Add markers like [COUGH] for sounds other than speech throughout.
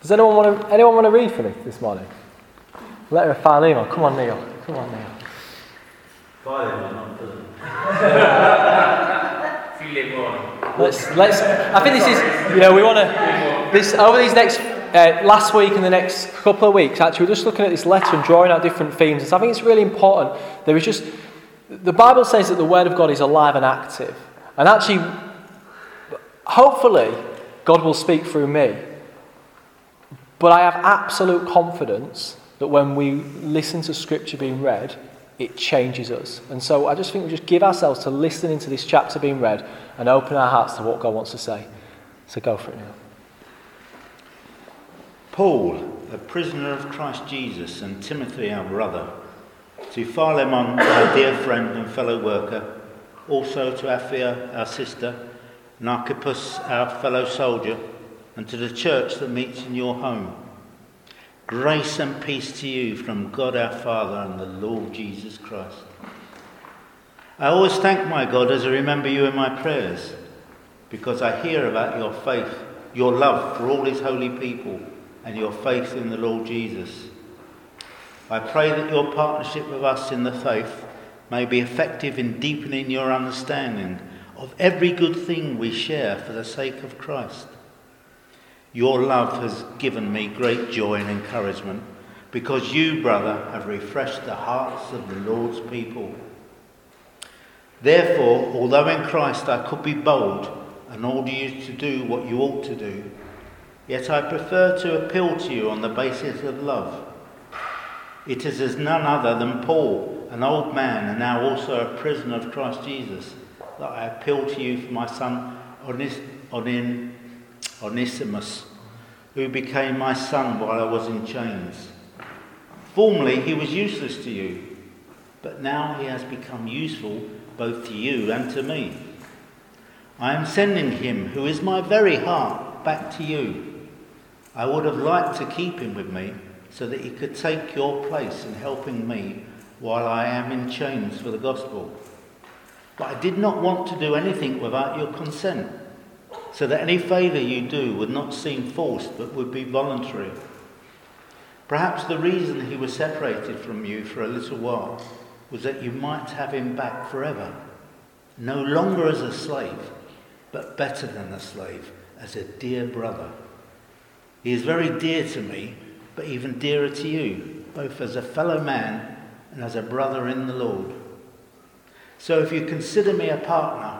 Does anyone want to, anyone want to read for me this morning? Letter of Philemon. Come on, Neil. Come on, Neil. Philemon, not Philemon. [LAUGHS] Let's, let's, I think this is, you know, we want to, this, over these next, uh, last week and the next couple of weeks, actually, we're just looking at this letter and drawing out different themes. And so I think it's really important. There is just, the Bible says that the Word of God is alive and active. And actually, hopefully, God will speak through me. But I have absolute confidence that when we listen to Scripture being read, it changes us. And so I just think we just give ourselves to listening to this chapter being read and open our hearts to what God wants to say. So go for it now. Paul, a prisoner of Christ Jesus, and Timothy, our brother, to Philemon, our dear friend and fellow worker, also to Apphia, our sister, and Archippus, our fellow soldier, and to the church that meets in your home. Grace and peace to you from God our Father and the Lord Jesus Christ. I always thank my God as I remember you in my prayers, because I hear about your faith, your love for all his holy people, and your faith in the Lord Jesus. I pray that your partnership with us in the faith may be effective in deepening your understanding of every good thing we share for the sake of Christ. Your love has given me great joy and encouragement because you, brother, have refreshed the hearts of the Lord's people. Therefore, although in Christ I could be bold and order you to do what you ought to do, yet I prefer to appeal to you on the basis of love. It is as none other than Paul, an old man and now also a prisoner of Christ Jesus, that I appeal to you for my son Onis- Onin- Onesimus, who became my son while I was in chains. Formerly he was useless to you, but now he has become useful both to you and to me. I am sending him, who is my very heart, back to you. I would have liked to keep him with me so that he could take your place in helping me while I am in chains for the gospel. But I did not want to do anything without your consent so that any favour you do would not seem forced but would be voluntary. Perhaps the reason he was separated from you for a little while was that you might have him back forever, no longer as a slave, but better than a slave, as a dear brother. He is very dear to me, but even dearer to you, both as a fellow man and as a brother in the Lord. So if you consider me a partner,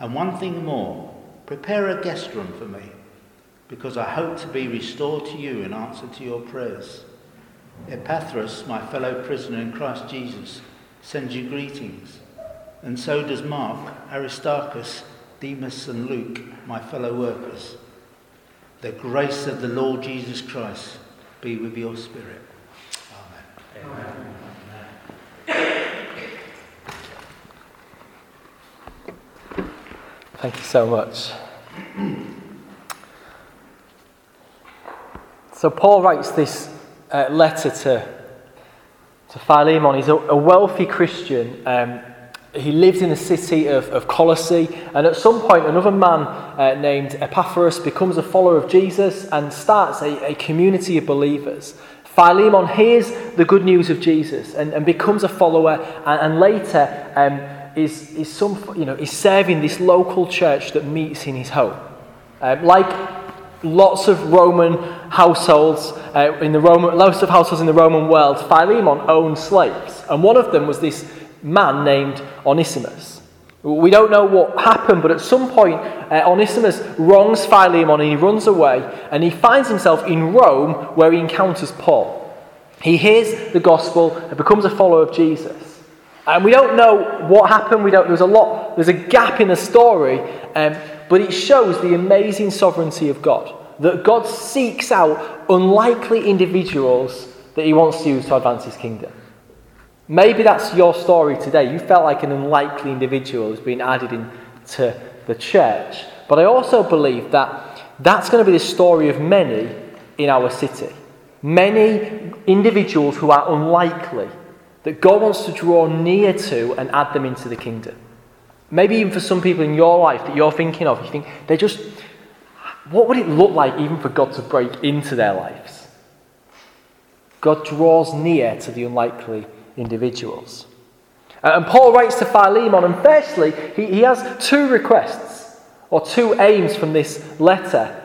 And one thing more prepare a guest room for me, because I hope to be restored to you in answer to your prayers. Epaphras, my fellow prisoner in Christ Jesus, sends you greetings, and so does Mark, Aristarchus, Demas, and Luke, my fellow workers. The grace of the Lord Jesus Christ be with your spirit. Amen. Amen. Thank you so much. So, Paul writes this uh, letter to, to Philemon. He's a, a wealthy Christian. Um, he lived in the city of, of Colossae, and at some point, another man uh, named Epaphras becomes a follower of Jesus and starts a, a community of believers. Philemon hears the good news of Jesus and, and becomes a follower, and, and later, um, is, is, some, you know, is serving this local church that meets in his home. Um, like lots of Roman households, uh, in the Roman, lots of households in the Roman world, Philemon owned slaves. And one of them was this man named Onesimus. We don't know what happened, but at some point, uh, Onesimus wrongs Philemon and he runs away, and he finds himself in Rome where he encounters Paul. He hears the gospel and becomes a follower of Jesus. And we don't know what happened. We don't, there's a lot, there's a gap in the story, um, but it shows the amazing sovereignty of God. that God seeks out unlikely individuals that he wants to use to advance his kingdom. Maybe that's your story today. You felt like an unlikely individual who's been added into the church. But I also believe that that's going to be the story of many in our city. Many individuals who are unlikely that God wants to draw near to and add them into the kingdom. Maybe even for some people in your life that you're thinking of, you think they just, what would it look like even for God to break into their lives? God draws near to the unlikely individuals. Uh, and Paul writes to Philemon, and firstly, he, he has two requests or two aims from this letter.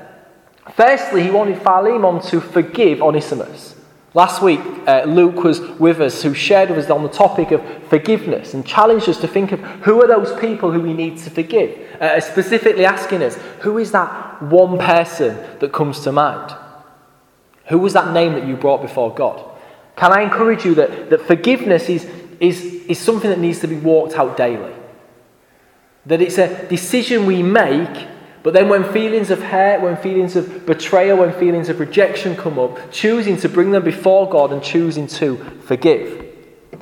Firstly, he wanted Philemon to forgive Onesimus. Last week, uh, Luke was with us, who shared with us on the topic of forgiveness and challenged us to think of who are those people who we need to forgive. Uh, specifically asking us, who is that one person that comes to mind? Who was that name that you brought before God? Can I encourage you that, that forgiveness is, is, is something that needs to be walked out daily? That it's a decision we make but then, when feelings of hurt, when feelings of betrayal, when feelings of rejection come up, choosing to bring them before God and choosing to forgive.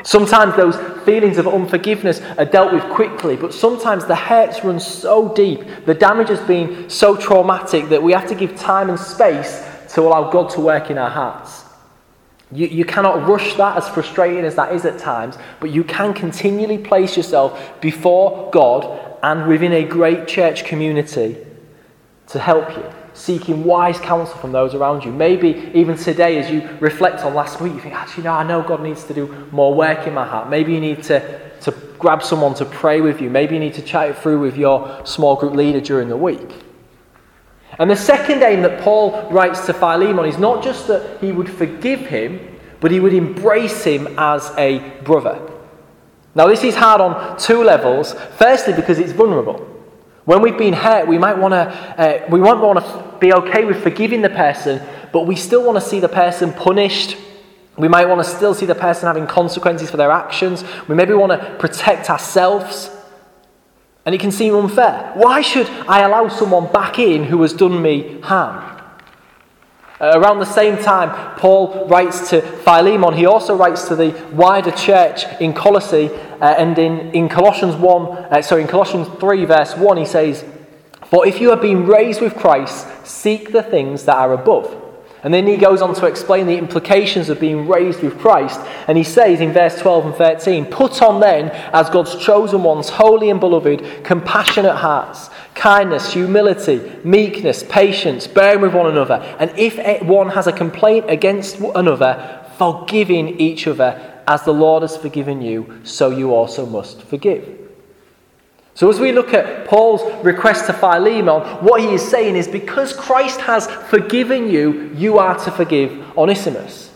Sometimes those feelings of unforgiveness are dealt with quickly, but sometimes the hurts run so deep, the damage has been so traumatic that we have to give time and space to allow God to work in our hearts. You, you cannot rush that, as frustrating as that is at times, but you can continually place yourself before God and within a great church community to help you, seeking wise counsel from those around you. Maybe even today, as you reflect on last week, you think, actually, no, I know God needs to do more work in my heart. Maybe you need to, to grab someone to pray with you. Maybe you need to chat it through with your small group leader during the week. And the second aim that Paul writes to Philemon is not just that he would forgive him, but he would embrace him as a brother. Now, this is hard on two levels. Firstly, because it's vulnerable. When we've been hurt, we might want to uh, we might want to be okay with forgiving the person, but we still want to see the person punished. We might want to still see the person having consequences for their actions. We maybe want to protect ourselves. And it can seem unfair. Why should I allow someone back in who has done me harm? Around the same time, Paul writes to Philemon. He also writes to the wider church in Colossae. Uh, and in, in Colossians 1, uh, sorry, in Colossians 3, verse 1, he says, For if you have been raised with Christ, seek the things that are above and then he goes on to explain the implications of being raised with Christ. And he says in verse 12 and 13 Put on then, as God's chosen ones, holy and beloved, compassionate hearts, kindness, humility, meekness, patience, bearing with one another. And if one has a complaint against another, forgiving each other, as the Lord has forgiven you, so you also must forgive. So, as we look at Paul's request to Philemon, what he is saying is because Christ has forgiven you, you are to forgive Onesimus.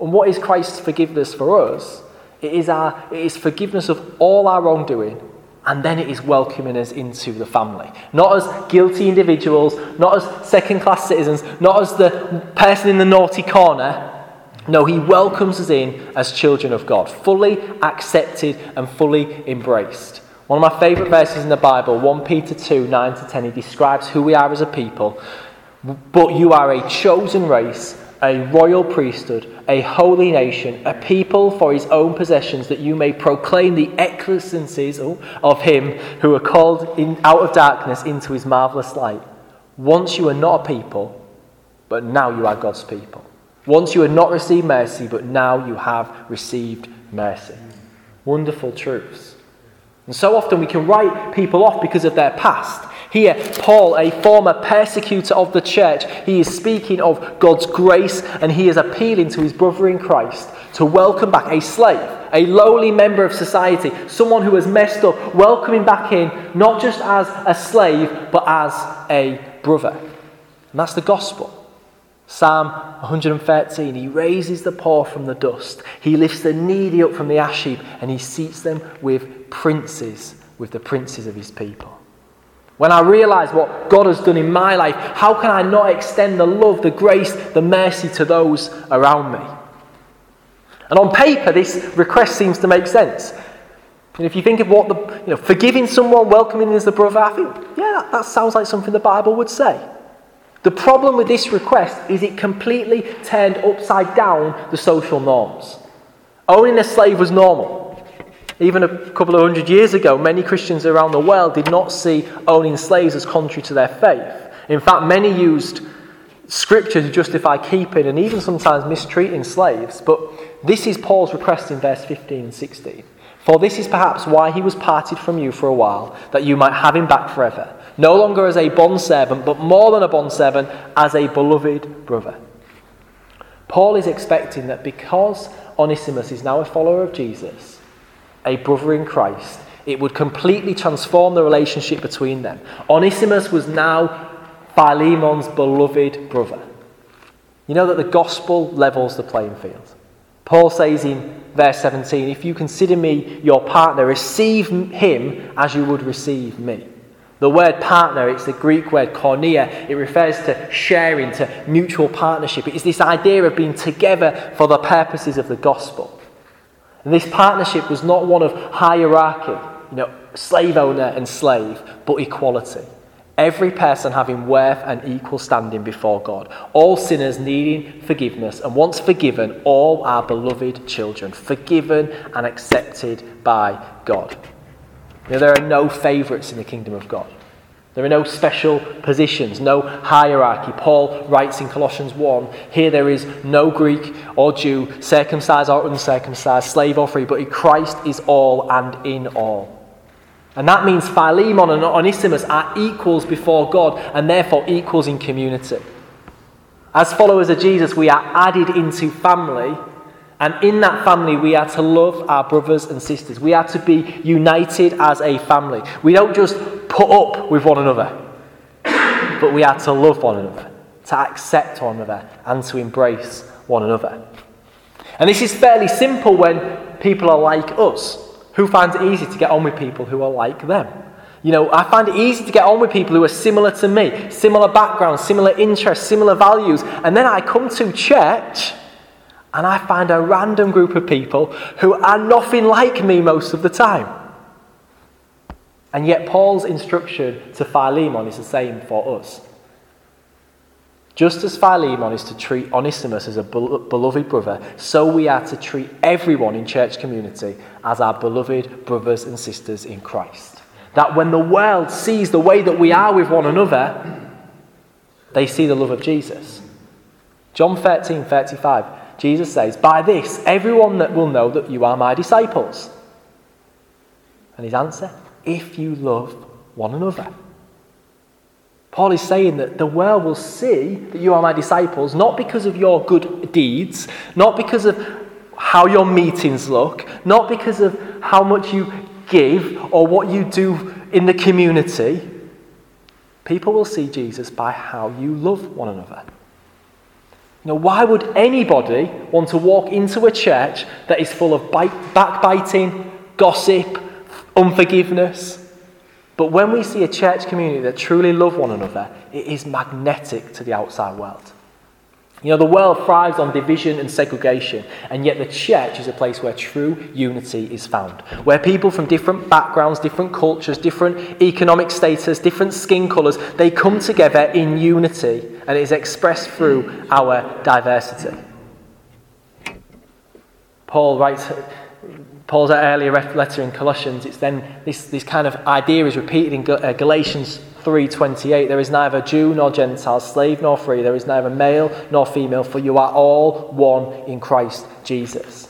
And what is Christ's forgiveness for us? It is, our, it is forgiveness of all our wrongdoing, and then it is welcoming us into the family. Not as guilty individuals, not as second class citizens, not as the person in the naughty corner. No, he welcomes us in as children of God, fully accepted and fully embraced. One of my favourite verses in the Bible, 1 Peter 2 9 to 10, he describes who we are as a people. But you are a chosen race, a royal priesthood, a holy nation, a people for his own possessions, that you may proclaim the excellencies oh, of him who are called in, out of darkness into his marvellous light. Once you were not a people, but now you are God's people. Once you had not received mercy, but now you have received mercy. Wonderful truths. And so often we can write people off because of their past. Here, Paul, a former persecutor of the church, he is speaking of God's grace and he is appealing to his brother in Christ to welcome back a slave, a lowly member of society, someone who has messed up, welcoming back in not just as a slave, but as a brother. And that's the gospel. Psalm 113 He raises the poor from the dust, He lifts the needy up from the ash heap, and He seats them with princes, with the princes of His people. When I realize what God has done in my life, how can I not extend the love, the grace, the mercy to those around me? And on paper, this request seems to make sense. And if you think of what the, you know, forgiving someone, welcoming as a brother, I think, yeah, that, that sounds like something the Bible would say. The problem with this request is it completely turned upside down the social norms. Owning a slave was normal. Even a couple of hundred years ago, many Christians around the world did not see owning slaves as contrary to their faith. In fact, many used scripture to justify keeping and even sometimes mistreating slaves. But this is Paul's request in verse 15 and 16. For this is perhaps why he was parted from you for a while, that you might have him back forever, no longer as a bondservant, but more than a bondservant, as a beloved brother. Paul is expecting that because Onesimus is now a follower of Jesus, a brother in Christ, it would completely transform the relationship between them. Onesimus was now Philemon's beloved brother. You know that the gospel levels the playing field. Paul says in verse 17, If you consider me your partner, receive him as you would receive me. The word partner, it's the Greek word koinonia. It refers to sharing, to mutual partnership. It is this idea of being together for the purposes of the gospel. This partnership was not one of hierarchy, you know, slave owner and slave, but equality. Every person having worth and equal standing before God. All sinners needing forgiveness, and once forgiven, all our beloved children, forgiven and accepted by God. You know, there are no favourites in the kingdom of God. There are no special positions, no hierarchy. Paul writes in Colossians 1 here there is no Greek or Jew, circumcised or uncircumcised, slave or free, but Christ is all and in all. And that means Philemon and Onesimus are equals before God and therefore equals in community. As followers of Jesus, we are added into family and in that family, we are to love our brothers and sisters. We are to be united as a family. We don't just put up with one another, but we are to love one another, to accept one another, and to embrace one another. And this is fairly simple when people are like us. Who finds it easy to get on with people who are like them? You know, I find it easy to get on with people who are similar to me, similar backgrounds, similar interests, similar values. And then I come to church and I find a random group of people who are nothing like me most of the time. And yet, Paul's instruction to Philemon is the same for us. Just as Philemon is to treat Onesimus as a beloved brother, so we are to treat everyone in church community as our beloved brothers and sisters in Christ. That when the world sees the way that we are with one another, they see the love of Jesus. John 13 35. Jesus says, By this, everyone that will know that you are my disciples. And his answer, if you love one another. Paul is saying that the world will see that you are my disciples not because of your good deeds, not because of how your meetings look, not because of how much you give or what you do in the community. People will see Jesus by how you love one another. Now, why would anybody want to walk into a church that is full of backbiting, gossip, unforgiveness? But when we see a church community that truly love one another, it is magnetic to the outside world. You know, the world thrives on division and segregation, and yet the church is a place where true unity is found. Where people from different backgrounds, different cultures, different economic status, different skin colours, they come together in unity, and it is expressed through our diversity. Paul writes, Paul's earlier letter in Colossians, it's then this, this kind of idea is repeated in uh, Galatians 3:28 there is neither Jew nor Gentile slave nor free there is neither male nor female for you are all one in Christ Jesus.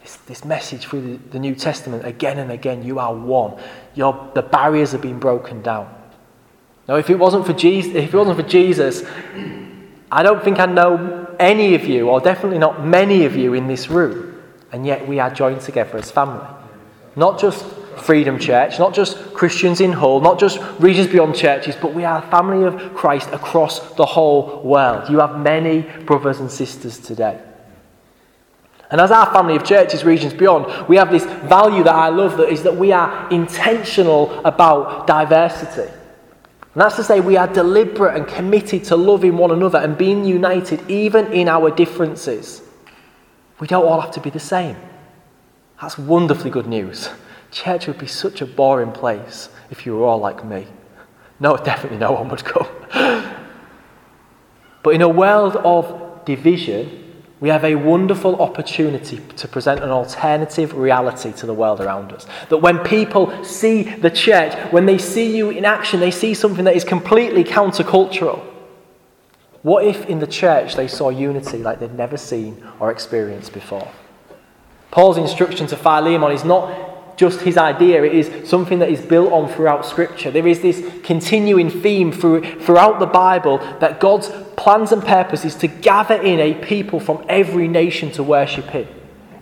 This, this message through the, New Testament again and again you are one. The barriers have been broken down. Now if it wasn't for Jesus if it wasn't for Jesus I don't think I know any of you or definitely not many of you in this room. And yet we are joined together as family. Not just Freedom Church, not just Christians in Hull, not just regions beyond churches, but we are a family of Christ across the whole world. You have many brothers and sisters today. And as our family of churches, regions beyond, we have this value that I love that is that we are intentional about diversity. And that's to say, we are deliberate and committed to loving one another and being united even in our differences. We don't all have to be the same. That's wonderfully good news. Church would be such a boring place if you were all like me. No, [LAUGHS] definitely no one would come. [LAUGHS] But in a world of division, we have a wonderful opportunity to present an alternative reality to the world around us. That when people see the church, when they see you in action, they see something that is completely countercultural. What if in the church they saw unity like they'd never seen or experienced before? Paul's instruction to Philemon is not just his idea, it is something that is built on throughout Scripture. There is this continuing theme through, throughout the Bible that God's plans and purpose is to gather in a people from every nation to worship Him.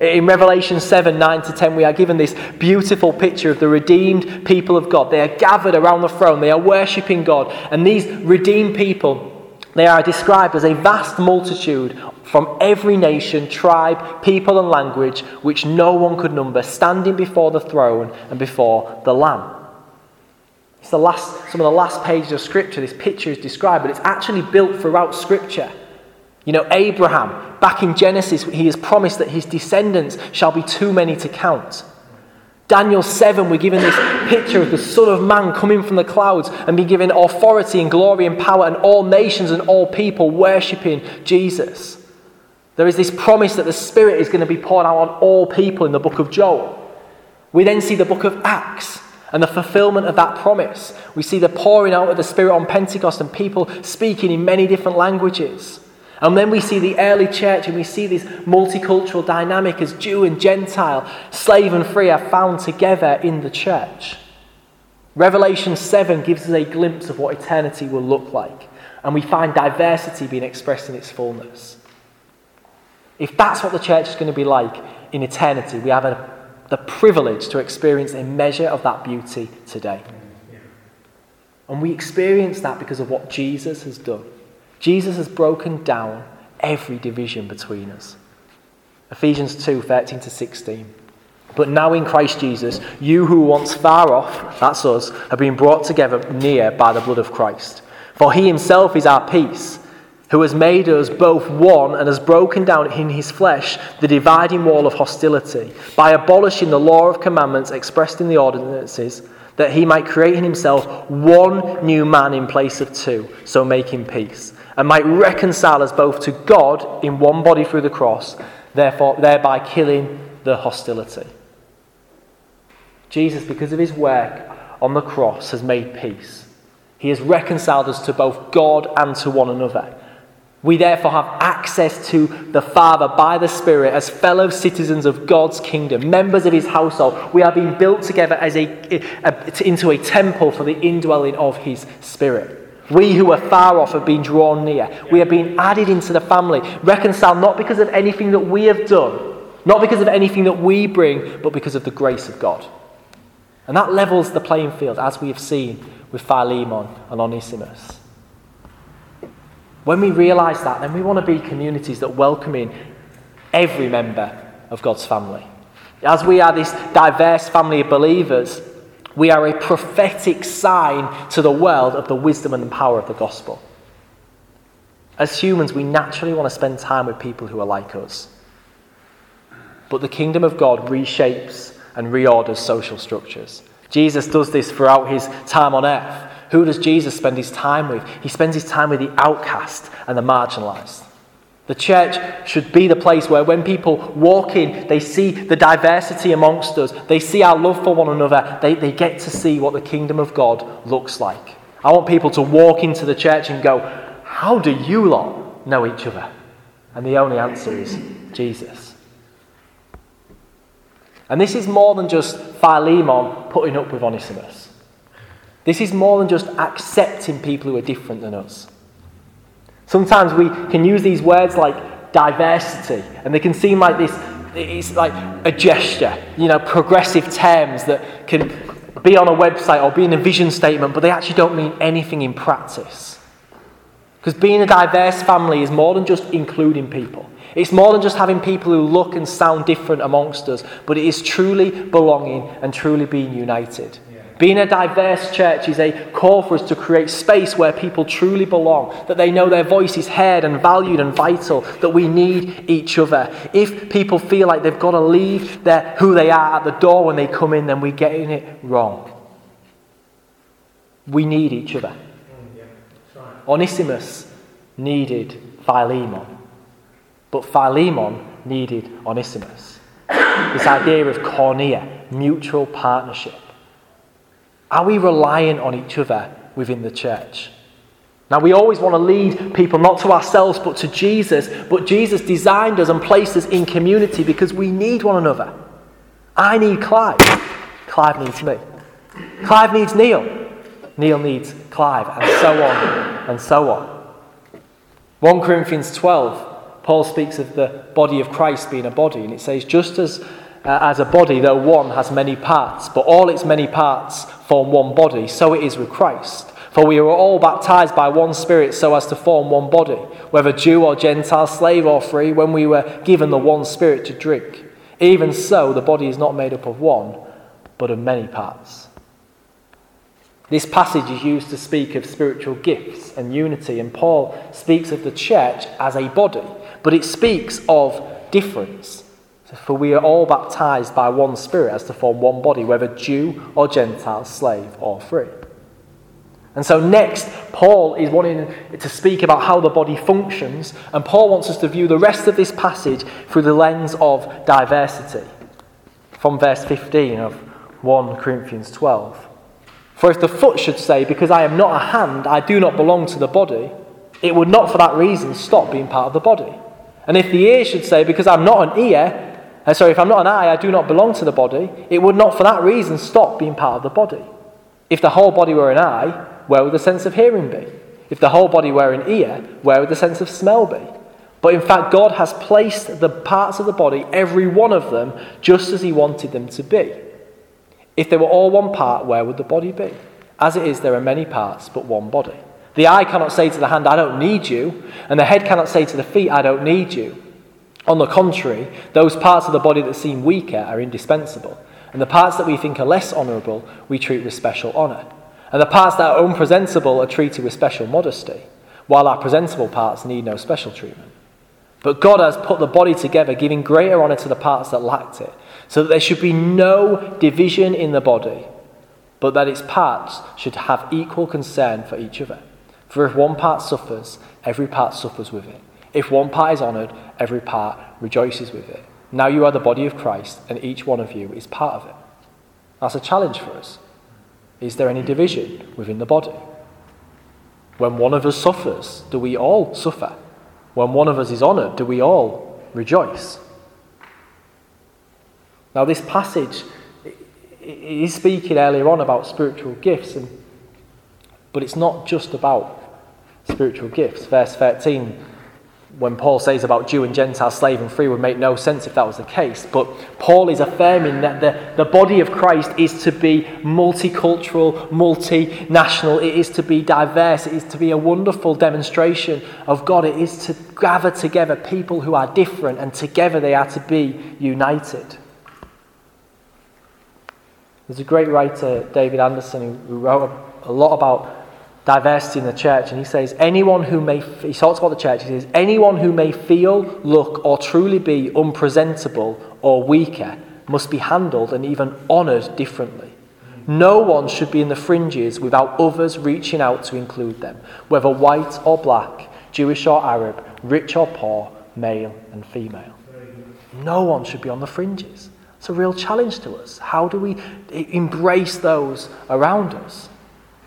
In Revelation 7 9 to 10, we are given this beautiful picture of the redeemed people of God. They are gathered around the throne, they are worshipping God, and these redeemed people they are described as a vast multitude from every nation, tribe, people, and language, which no one could number, standing before the throne and before the Lamb. It's the last, some of the last pages of Scripture this picture is described, but it's actually built throughout Scripture. You know, Abraham, back in Genesis, he has promised that his descendants shall be too many to count. Daniel 7, we're given this picture of the Son of Man coming from the clouds and being given authority and glory and power, and all nations and all people worshipping Jesus. There is this promise that the Spirit is going to be poured out on all people in the book of Joel. We then see the book of Acts and the fulfillment of that promise. We see the pouring out of the Spirit on Pentecost and people speaking in many different languages. And then we see the early church and we see this multicultural dynamic as Jew and Gentile, slave and free are found together in the church. Revelation 7 gives us a glimpse of what eternity will look like, and we find diversity being expressed in its fullness. If that's what the church is going to be like in eternity, we have a, the privilege to experience a measure of that beauty today. And we experience that because of what Jesus has done. Jesus has broken down every division between us. Ephesians 2 13 to 16. But now in Christ Jesus, you who once far off, that's us, have been brought together near by the blood of Christ. For he himself is our peace, who has made us both one and has broken down in his flesh the dividing wall of hostility by abolishing the law of commandments expressed in the ordinances, that he might create in himself one new man in place of two, so making peace and might reconcile us both to God in one body through the cross, therefore, thereby killing the hostility. Jesus, because of his work on the cross, has made peace. He has reconciled us to both God and to one another. We therefore have access to the Father by the Spirit as fellow citizens of God's kingdom, members of his household. We are being built together as a, into a temple for the indwelling of his Spirit. We who are far off have been drawn near. We have been added into the family, reconciled not because of anything that we have done, not because of anything that we bring, but because of the grace of God. And that levels the playing field, as we have seen with Philemon and Onesimus. When we realize that, then we want to be communities that welcome in every member of God's family. As we are this diverse family of believers, we are a prophetic sign to the world of the wisdom and the power of the gospel. As humans, we naturally want to spend time with people who are like us. But the kingdom of God reshapes and reorders social structures. Jesus does this throughout his time on earth. Who does Jesus spend his time with? He spends his time with the outcast and the marginalized. The church should be the place where when people walk in, they see the diversity amongst us, they see our love for one another, they, they get to see what the kingdom of God looks like. I want people to walk into the church and go, How do you lot know each other? And the only answer is Jesus. And this is more than just Philemon putting up with Onesimus. This is more than just accepting people who are different than us. Sometimes we can use these words like diversity, and they can seem like this it's like a gesture, you know, progressive terms that can be on a website or be in a vision statement, but they actually don't mean anything in practice. Because being a diverse family is more than just including people. It's more than just having people who look and sound different amongst us, but it is truly belonging and truly being united. Being a diverse church is a call for us to create space where people truly belong, that they know their voice is heard and valued and vital, that we need each other. If people feel like they've got to leave their, who they are at the door when they come in, then we're getting it wrong. We need each other. Onesimus needed Philemon, but Philemon needed Onesimus. This idea of koinonia, mutual partnership. Are we reliant on each other within the church? Now, we always want to lead people not to ourselves but to Jesus, but Jesus designed us and placed us in community because we need one another. I need Clive. Clive needs me. Clive needs Neil. Neil needs Clive, and so on and so on. 1 Corinthians 12, Paul speaks of the body of Christ being a body, and it says, just as, uh, as a body, though one has many parts, but all its many parts form one body, so it is with Christ. For we are all baptized by one Spirit so as to form one body, whether Jew or Gentile, slave or free, when we were given the one Spirit to drink. Even so, the body is not made up of one, but of many parts. This passage is used to speak of spiritual gifts and unity, and Paul speaks of the church as a body, but it speaks of difference. For we are all baptized by one Spirit as to form one body, whether Jew or Gentile, slave or free. And so, next, Paul is wanting to speak about how the body functions, and Paul wants us to view the rest of this passage through the lens of diversity. From verse 15 of 1 Corinthians 12. For if the foot should say, Because I am not a hand, I do not belong to the body, it would not for that reason stop being part of the body. And if the ear should say, Because I'm not an ear, uh, sorry, if I'm not an eye, I do not belong to the body, it would not for that reason stop being part of the body. If the whole body were an eye, where would the sense of hearing be? If the whole body were an ear, where would the sense of smell be? But in fact, God has placed the parts of the body, every one of them, just as He wanted them to be. If they were all one part, where would the body be? As it is, there are many parts, but one body. The eye cannot say to the hand, I don't need you, and the head cannot say to the feet, I don't need you. On the contrary, those parts of the body that seem weaker are indispensable, and the parts that we think are less honourable we treat with special honour. And the parts that are unpresentable are treated with special modesty, while our presentable parts need no special treatment. But God has put the body together, giving greater honour to the parts that lacked it, so that there should be no division in the body, but that its parts should have equal concern for each other. For if one part suffers, every part suffers with it. If one part is honoured, every part rejoices with it. Now you are the body of Christ, and each one of you is part of it. That's a challenge for us. Is there any division within the body? When one of us suffers, do we all suffer? When one of us is honoured, do we all rejoice? Now, this passage is speaking earlier on about spiritual gifts, and, but it's not just about spiritual gifts. Verse 13 when Paul says about Jew and Gentile, slave and free, would make no sense if that was the case. But Paul is affirming that the, the body of Christ is to be multicultural, multinational, it is to be diverse, it is to be a wonderful demonstration of God, it is to gather together people who are different, and together they are to be united. There's a great writer, David Anderson, who wrote a lot about diversity in the church, and he says, anyone who may, he talks about the church, he says, anyone who may feel, look, or truly be unpresentable or weaker must be handled and even honoured differently. No one should be in the fringes without others reaching out to include them, whether white or black, Jewish or Arab, rich or poor, male and female. No one should be on the fringes. It's a real challenge to us. How do we embrace those around us?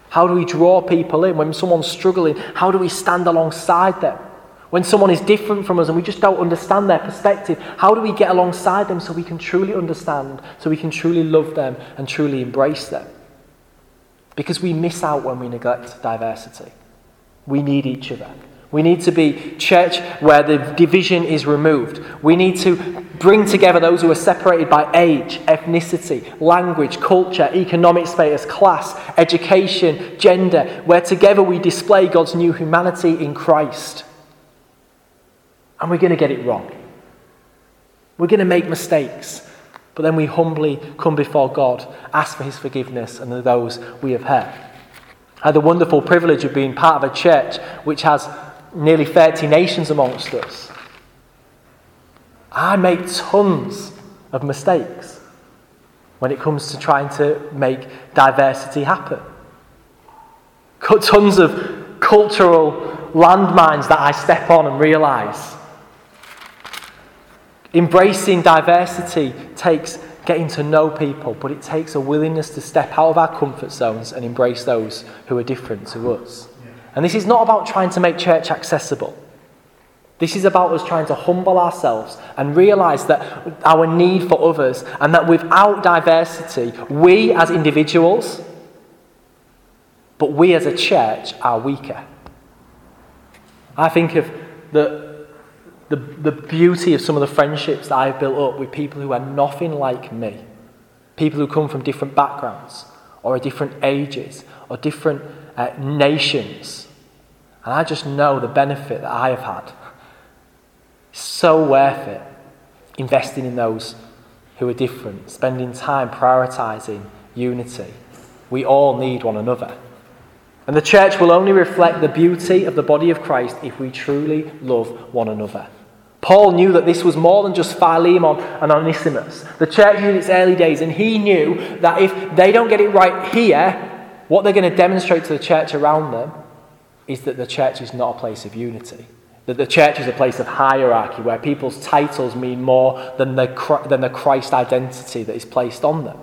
How do we draw people in? When someone's struggling, how do we stand alongside them? When someone is different from us and we just don't understand their perspective, how do we get alongside them so we can truly understand, so we can truly love them and truly embrace them? Because we miss out when we neglect diversity. We need each other. We need to be church where the division is removed. We need to bring together those who are separated by age, ethnicity, language, culture, economic status, class, education, gender, where together we display God's new humanity in Christ. And we're going to get it wrong. We're going to make mistakes. But then we humbly come before God, ask for his forgiveness and those we have hurt. I had the wonderful privilege of being part of a church which has nearly 30 nations amongst us. I make tons of mistakes when it comes to trying to make diversity happen. Tons of cultural landmines that I step on and realise. Embracing diversity takes getting to know people, but it takes a willingness to step out of our comfort zones and embrace those who are different to us. And this is not about trying to make church accessible. This is about us trying to humble ourselves and realize that our need for others, and that without diversity, we as individuals, but we as a church, are weaker. I think of the, the, the beauty of some of the friendships that I've built up with people who are nothing like me, people who come from different backgrounds, or different ages, or different uh, nations. And I just know the benefit that I have had so worth it investing in those who are different, spending time prioritizing unity. We all need one another. And the church will only reflect the beauty of the body of Christ if we truly love one another. Paul knew that this was more than just Philemon and Onesimus. The church in its early days, and he knew that if they don't get it right here, what they're going to demonstrate to the church around them is that the church is not a place of unity. That the church is a place of hierarchy where people's titles mean more than the, than the Christ identity that is placed on them.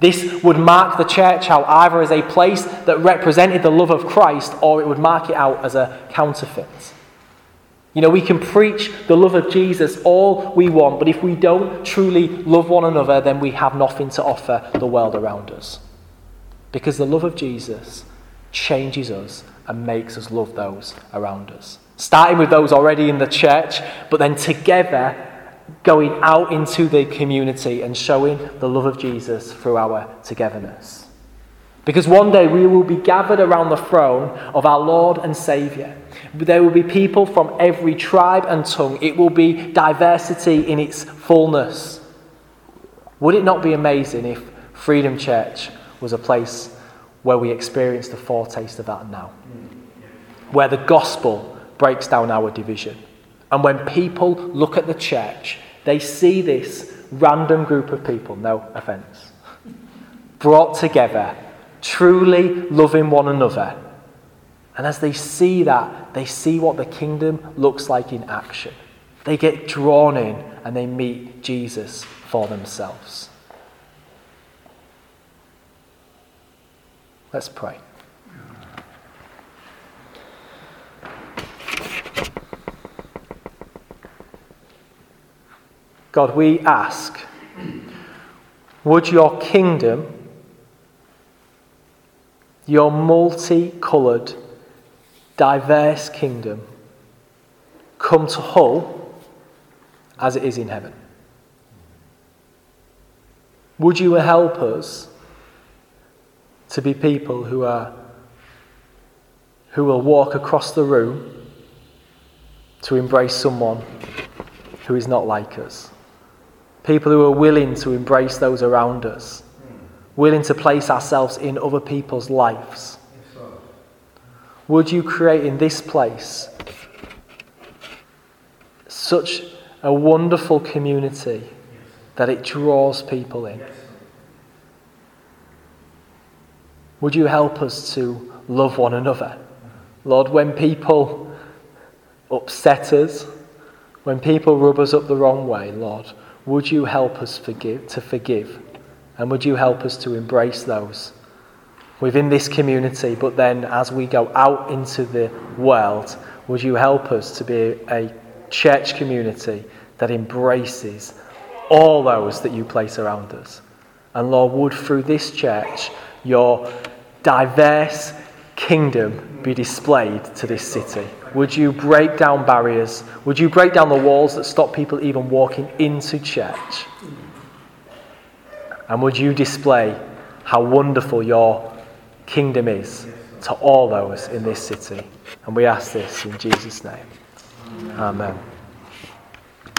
This would mark the church out either as a place that represented the love of Christ or it would mark it out as a counterfeit. You know, we can preach the love of Jesus all we want, but if we don't truly love one another, then we have nothing to offer the world around us. Because the love of Jesus changes us and makes us love those around us. Starting with those already in the church, but then together going out into the community and showing the love of Jesus through our togetherness. Because one day we will be gathered around the throne of our Lord and Saviour. There will be people from every tribe and tongue. It will be diversity in its fullness. Would it not be amazing if Freedom Church was a place where we experience the foretaste of that now? Where the gospel breaks down our division. And when people look at the church, they see this random group of people, no offence, brought together, truly loving one another. And as they see that, they see what the kingdom looks like in action. They get drawn in and they meet Jesus for themselves. Let's pray. God, we ask, would your kingdom, your multicoloured, diverse kingdom, come to Hull as it is in heaven? Would you help us to be people who are who will walk across the room to embrace someone who is not like us? People who are willing to embrace those around us, willing to place ourselves in other people's lives. Would you create in this place such a wonderful community that it draws people in? Would you help us to love one another? Lord, when people upset us, when people rub us up the wrong way, Lord, would you help us forgive, to forgive? And would you help us to embrace those within this community? But then, as we go out into the world, would you help us to be a church community that embraces all those that you place around us? And Lord, would through this church your diverse kingdom be displayed to this city? Would you break down barriers? Would you break down the walls that stop people even walking into church? And would you display how wonderful your kingdom is to all those in this city? And we ask this in Jesus' name. Amen.